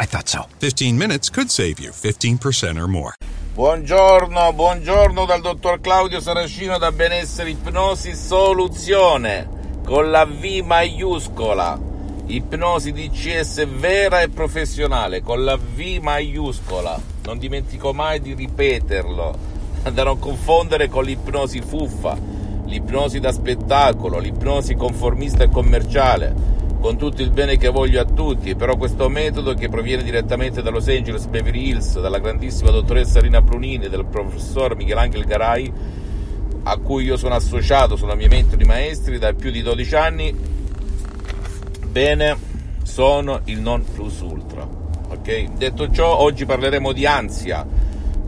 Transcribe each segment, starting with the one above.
I thought so. 15 minutes could save you 15% or more. Buongiorno, buongiorno dal dottor Claudio Saracino da Benessere Ipnosi Soluzione con la V maiuscola. Ipnosi DCS vera e professionale con la V maiuscola. Non dimentico mai di ripeterlo, da non confondere con l'ipnosi fuffa, l'ipnosi da spettacolo, l'ipnosi conformista e commerciale con tutto il bene che voglio a tutti, però questo metodo che proviene direttamente da Los Angeles, Beverly Hills, dalla grandissima dottoressa Rina Brunini e del professor Michelangelo Garai, a cui io sono associato, sono miei mentori maestri da più di 12 anni, bene, sono il non plus ultra. Ok? Detto ciò, oggi parleremo di ansia,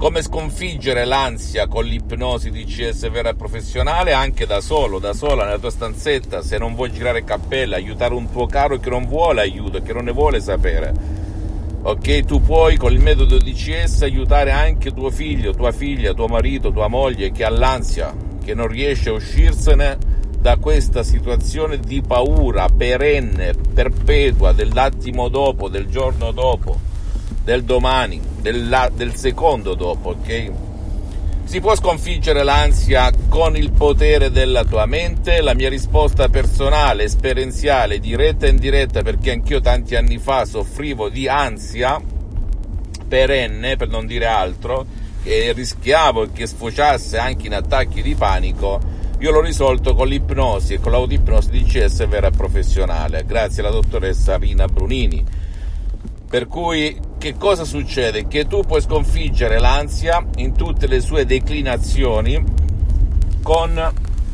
come sconfiggere l'ansia con l'ipnosi di CS vera e professionale? Anche da solo, da sola nella tua stanzetta, se non vuoi girare cappella, aiutare un tuo caro che non vuole aiuto, che non ne vuole sapere. Ok, tu puoi con il metodo DCS aiutare anche tuo figlio, tua figlia, tuo marito, tua moglie che ha l'ansia, che non riesce a uscirsene da questa situazione di paura perenne, perpetua, dell'attimo dopo, del giorno dopo, del domani, del, del secondo dopo, ok? Si può sconfiggere l'ansia con il potere della tua mente? La mia risposta personale, esperienziale, diretta e indiretta, perché anch'io tanti anni fa soffrivo di ansia perenne, per non dire altro, che rischiavo che sfociasse anche in attacchi di panico, io l'ho risolto con l'ipnosi e con l'autipnosi di CS vera e professionale, grazie alla dottoressa Rina Brunini. Per cui che cosa succede? Che tu puoi sconfiggere l'ansia in tutte le sue declinazioni con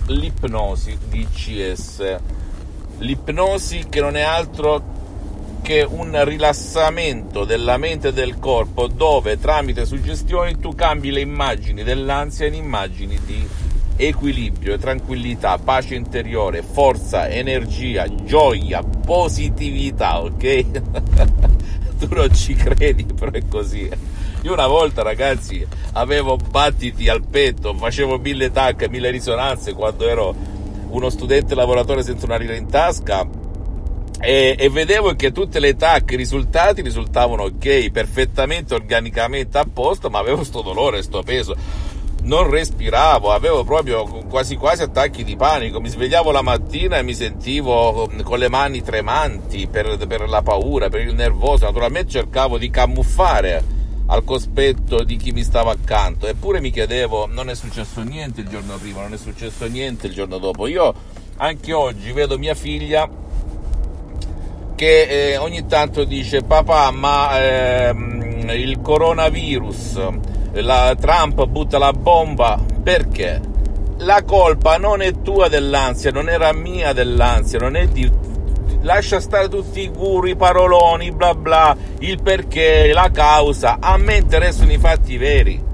l'ipnosi DCS. L'ipnosi che non è altro che un rilassamento della mente e del corpo dove tramite suggestioni tu cambi le immagini dell'ansia in immagini di equilibrio, tranquillità, pace interiore, forza, energia, gioia, positività, ok? tu non ci credi, però è così. Io una volta, ragazzi, avevo battiti al petto, facevo mille tac, mille risonanze quando ero uno studente lavoratore senza una lira in tasca e, e, vedevo che tutte le tac, i risultati risultavano ok, perfettamente, organicamente a posto, ma avevo sto dolore, sto peso non respiravo, avevo proprio quasi quasi attacchi di panico, mi svegliavo la mattina e mi sentivo con le mani tremanti per, per la paura, per il nervoso, naturalmente cercavo di camuffare al cospetto di chi mi stava accanto, eppure mi chiedevo non è successo niente il giorno prima, non è successo niente il giorno dopo, io anche oggi vedo mia figlia che eh, ogni tanto dice papà ma ehm, il coronavirus la Trump butta la bomba. Perché? La colpa non è tua dell'ansia, non era mia dell'ansia, non è di lascia stare tutti i guru, i paroloni, bla bla, il perché, la causa, a me interessano i fatti veri.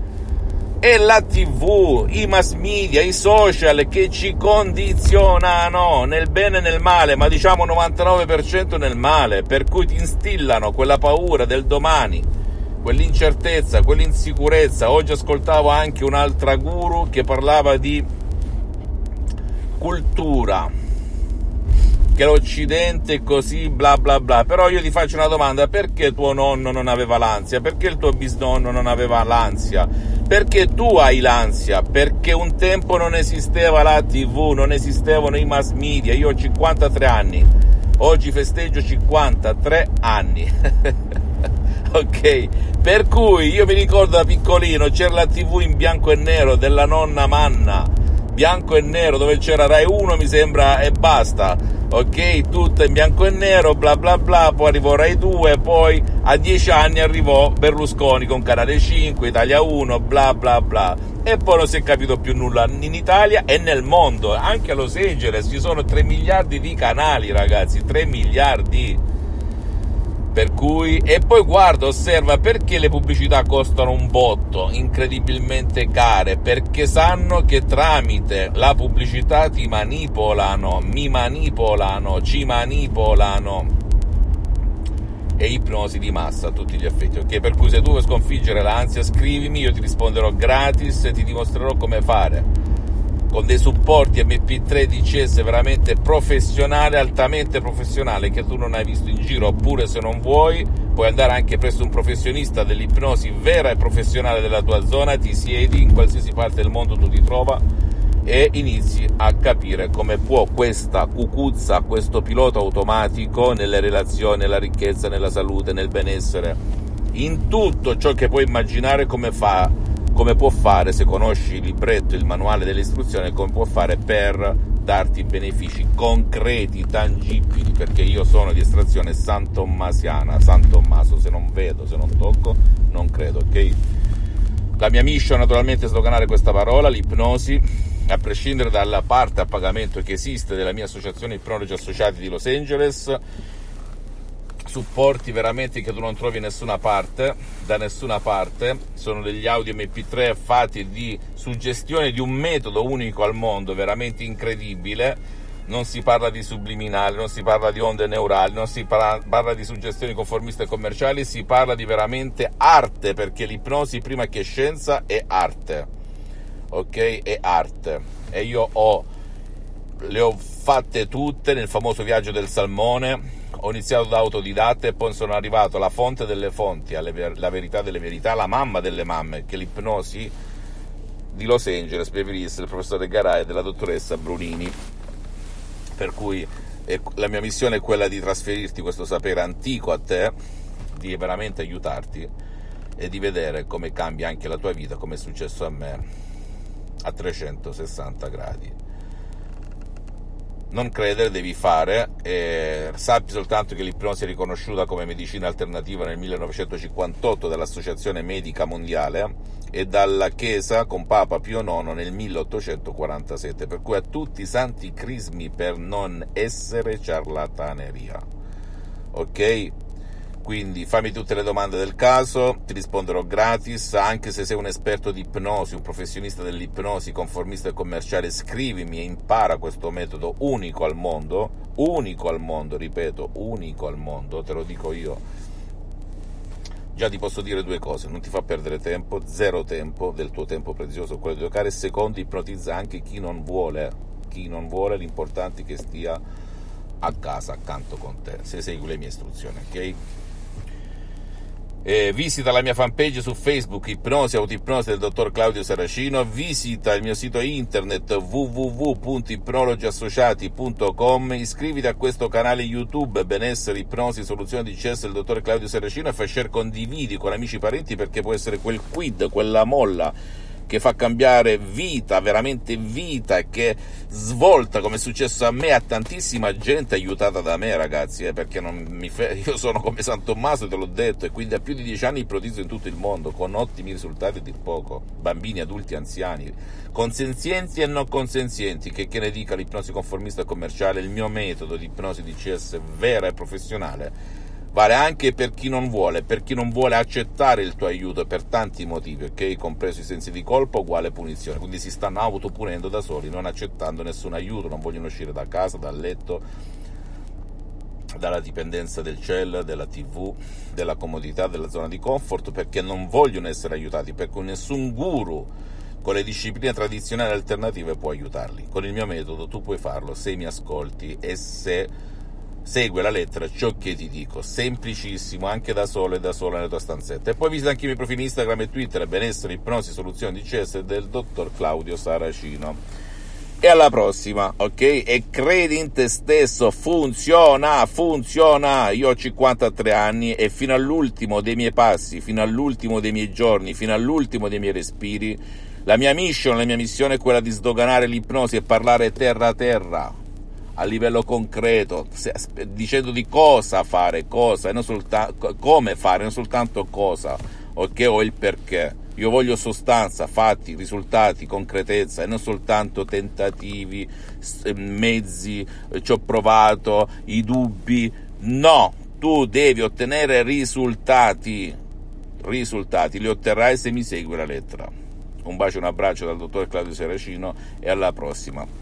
È la TV, i mass media, i social che ci condizionano nel bene e nel male, ma diciamo 99% nel male, per cui ti instillano quella paura del domani quell'incertezza, quell'insicurezza. Oggi ascoltavo anche un'altra guru che parlava di cultura, che l'Occidente è così, bla bla bla. Però io ti faccio una domanda: perché tuo nonno non aveva l'ansia? Perché il tuo bisnonno non aveva l'ansia? Perché tu hai l'ansia? Perché un tempo non esisteva la TV, non esistevano i mass media. Io ho 53 anni, oggi festeggio 53 anni. ok? Per cui io mi ricordo da piccolino c'era la TV in bianco e nero della nonna Manna, bianco e nero dove c'era Rai 1 mi sembra e basta, ok? Tutto in bianco e nero, bla bla bla, poi arrivò Rai 2, poi a 10 anni arrivò Berlusconi con Canale 5, Italia 1, bla bla bla. E poi non si è capito più nulla in Italia e nel mondo, anche a Los Angeles ci sono 3 miliardi di canali ragazzi, 3 miliardi Per cui, e poi guarda, osserva perché le pubblicità costano un botto, incredibilmente care, perché sanno che tramite la pubblicità ti manipolano, mi manipolano, ci manipolano. E ipnosi di massa a tutti gli effetti, ok? Per cui se tu vuoi sconfiggere l'ansia, scrivimi, io ti risponderò gratis e ti dimostrerò come fare con dei supporti MP3 DCS veramente professionale, altamente professionale, che tu non hai visto in giro, oppure se non vuoi puoi andare anche presso un professionista dell'ipnosi vera e professionale della tua zona, ti siedi in qualsiasi parte del mondo tu ti trova e inizi a capire come può questa cucuzza, questo pilota automatico nelle relazioni, nella ricchezza, nella salute, nel benessere, in tutto ciò che puoi immaginare come fa come può fare se conosci il libretto, il manuale delle istruzioni, come può fare per darti benefici concreti, tangibili, perché io sono di estrazione San Tommaso, se non vedo, se non tocco, non credo, ok? La mia mission naturalmente è sdoganare questa parola, l'ipnosi, a prescindere dalla parte a pagamento che esiste della mia associazione Ipnologi Associati di Los Angeles, supporti veramente che tu non trovi nessuna parte, da nessuna parte, sono degli audio MP3 fatti di suggestione di un metodo unico al mondo, veramente incredibile. Non si parla di subliminale, non si parla di onde neurali, non si parla, parla di suggestioni conformiste e commerciali, si parla di veramente arte, perché l'ipnosi prima che scienza è arte. Ok? È arte. E io ho le ho fatte tutte nel famoso viaggio del salmone, ho iniziato da autodidatta e poi sono arrivato alla fonte delle fonti, alla verità delle verità, la mamma delle mamme, che l'ipnosi di Los Angeles, Hills, del professore Garay e della dottoressa Brunini. Per cui eh, la mia missione è quella di trasferirti questo sapere antico a te, di veramente aiutarti e di vedere come cambia anche la tua vita, come è successo a me, a 360 gradi non credere, devi fare. Eh, sappi soltanto che l'ipnosi è riconosciuta come medicina alternativa nel 1958 dall'Associazione Medica Mondiale e dalla Chiesa con Papa Pio IX nel 1847, per cui a tutti i santi crismi per non essere ciarlataneria. Ok? Quindi fammi tutte le domande del caso, ti risponderò gratis, anche se sei un esperto di ipnosi, un professionista dell'ipnosi, conformista e commerciale, scrivimi e impara questo metodo unico al mondo, unico al mondo, ripeto, unico al mondo, te lo dico io. Già ti posso dire due cose, non ti fa perdere tempo, zero tempo del tuo tempo prezioso, quello di giocare, secondo ipnotizza anche chi non vuole, chi non vuole, l'importante è che stia a casa accanto con te, se segui le mie istruzioni, ok? Eh, visita la mia fanpage su Facebook Ipnosi Autoipnosi del dottor Claudio Saracino, visita il mio sito internet www.ipnologiassociati.com, iscriviti a questo canale YouTube Benessere Ipnosi Soluzione di CS del dottor Claudio Saracino e fai share condividi con amici e parenti perché può essere quel quid, quella molla che fa cambiare vita, veramente vita, e che svolta, come è successo a me, a tantissima gente aiutata da me, ragazzi, eh, perché fe... io sono come San Tommaso, te l'ho detto, e quindi a più di dieci anni ipnotizzo in tutto il mondo, con ottimi risultati di poco, bambini, adulti, anziani, consenzienti e non consenzienti, che, che ne dica l'ipnosi conformista commerciale, il mio metodo di ipnosi di CS vera e professionale, vale anche per chi non vuole, per chi non vuole accettare il tuo aiuto per tanti motivi, ok? Compreso i sensi di colpa uguale punizione, quindi si stanno autopunendo da soli, non accettando nessun aiuto, non vogliono uscire da casa, dal letto, dalla dipendenza del cell, della tv, della comodità, della zona di comfort, perché non vogliono essere aiutati, perché nessun guru con le discipline tradizionali alternative può aiutarli. Con il mio metodo tu puoi farlo se mi ascolti e se segue la lettera ciò che ti dico, semplicissimo, anche da solo e da sola nella tua stanzetta. E poi visita anche i miei profili Instagram e Twitter, benessere, ipnosi, soluzioni di CS del dottor Claudio Saracino. E alla prossima, ok? E credi in te stesso, funziona, funziona. Io ho 53 anni e fino all'ultimo dei miei passi, fino all'ultimo dei miei giorni, fino all'ultimo dei miei respiri, la mia mission, la mia missione è quella di sdoganare l'ipnosi e parlare terra a terra, a livello concreto, dicendo di cosa fare, cosa, e non soltanto come fare, non soltanto cosa, ok, o il perché. Io voglio sostanza, fatti, risultati, concretezza e non soltanto tentativi, mezzi, ci ho provato, i dubbi. No, tu devi ottenere risultati, risultati li otterrai se mi segui la lettera. Un bacio e un abbraccio dal dottor Claudio Seracino e alla prossima.